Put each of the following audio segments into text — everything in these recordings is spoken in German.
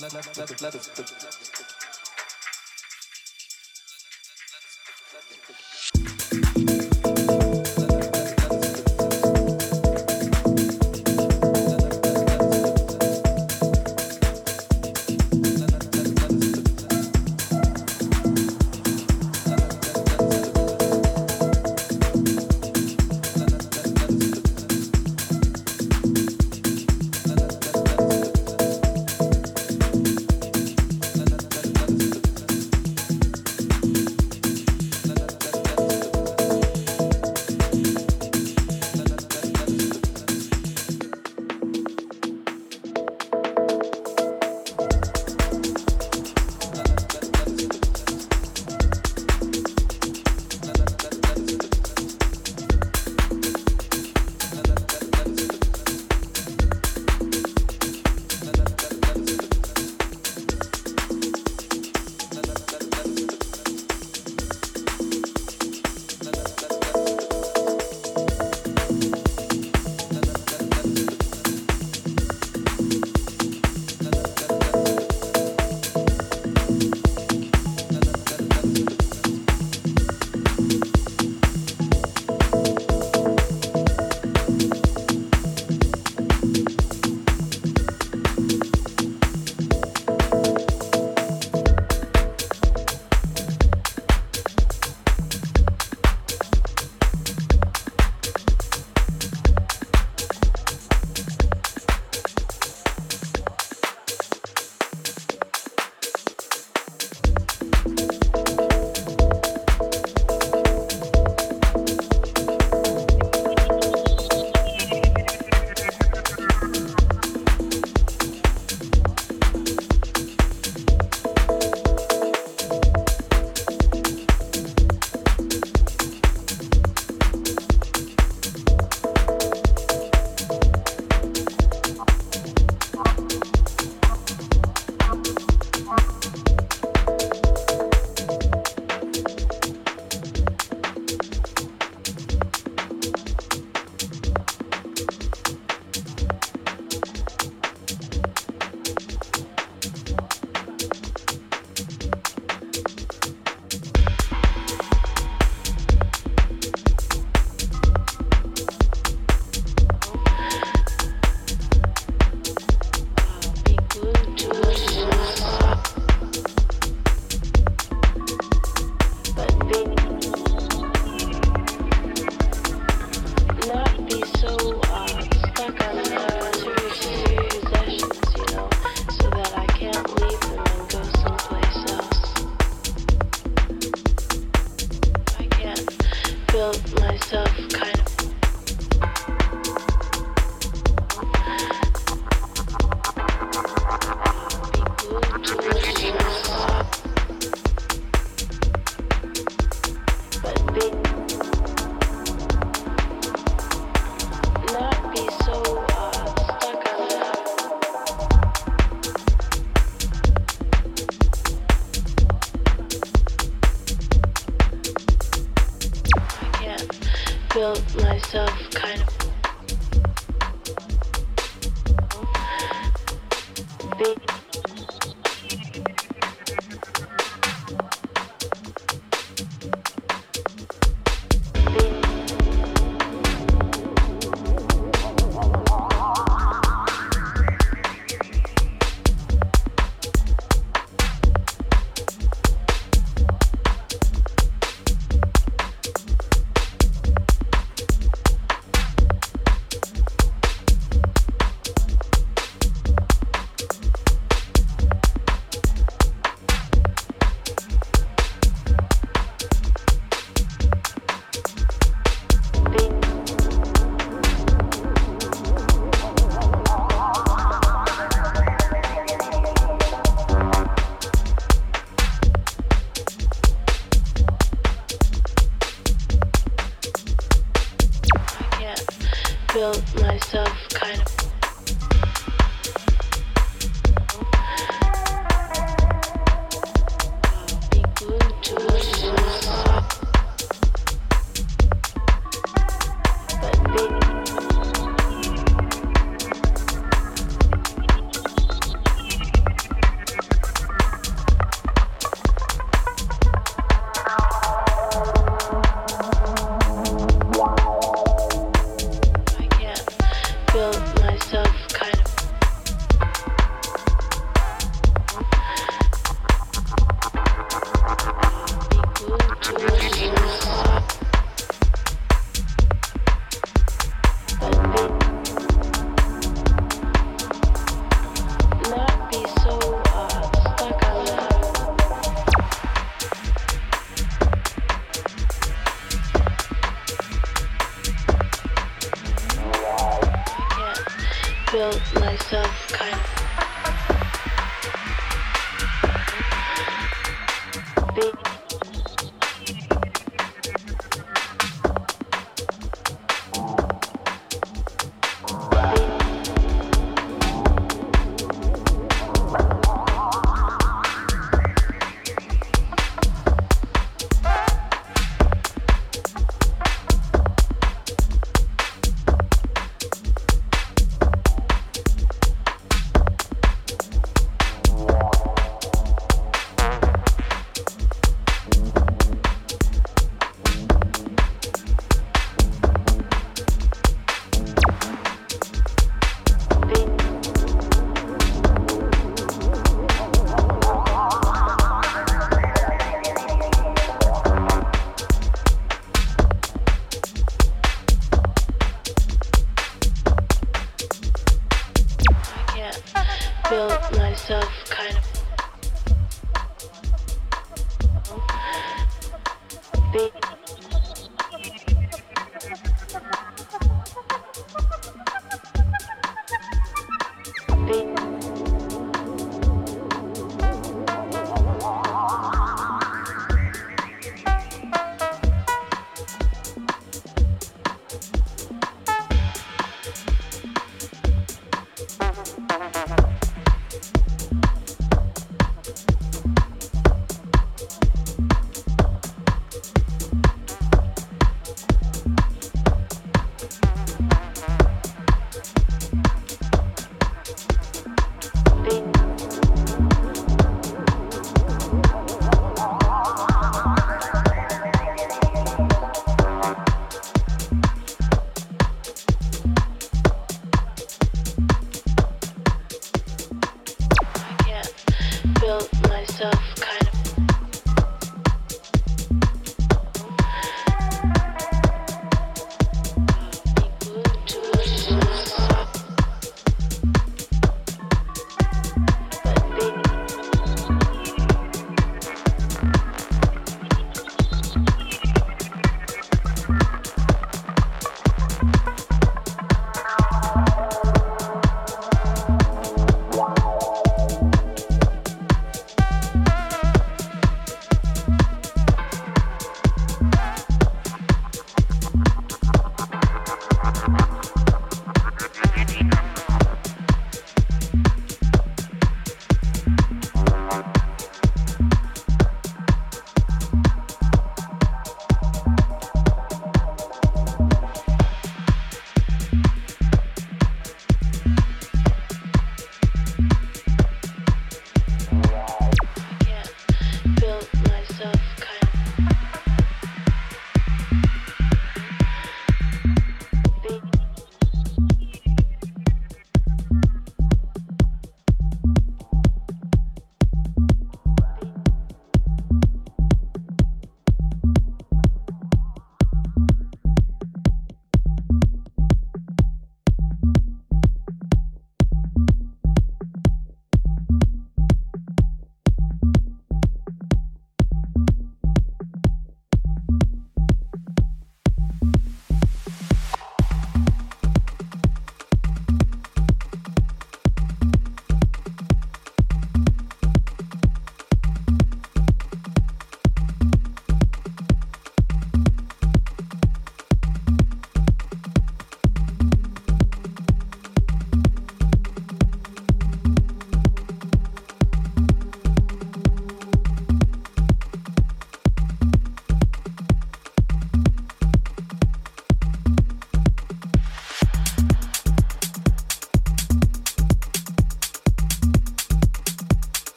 let let let let built myself kind of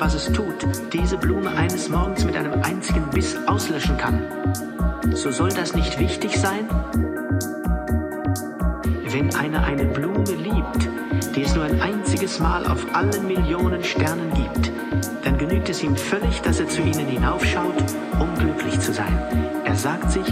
was es tut, diese Blume eines Morgens mit einem einzigen Biss auslöschen kann, so soll das nicht wichtig sein? Wenn einer eine Blume liebt, die es nur ein einziges Mal auf allen Millionen Sternen gibt, dann genügt es ihm völlig, dass er zu ihnen hinaufschaut, um glücklich zu sein. Er sagt sich,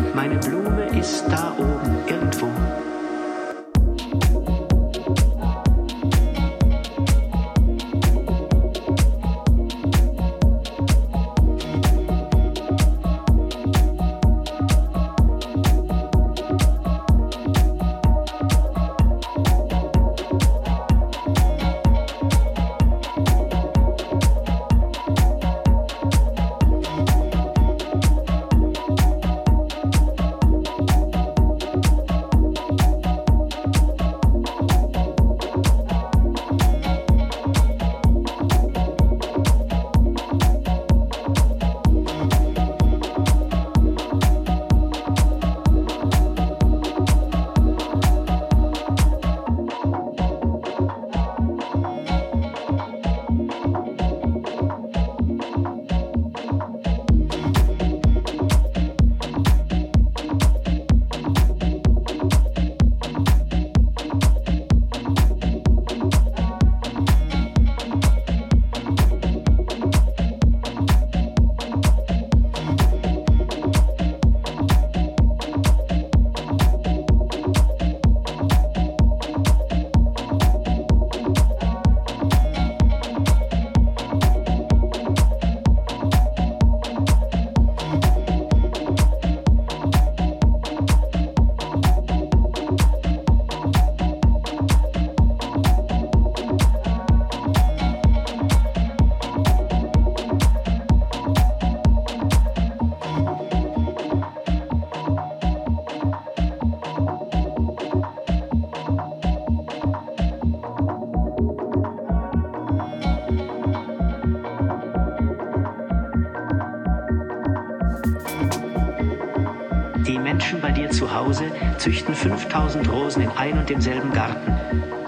5000 Rosen in ein und demselben Garten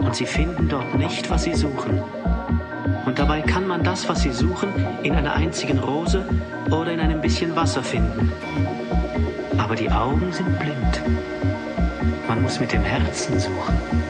und sie finden dort nicht, was sie suchen. Und dabei kann man das, was sie suchen, in einer einzigen Rose oder in einem bisschen Wasser finden. Aber die Augen sind blind. Man muss mit dem Herzen suchen.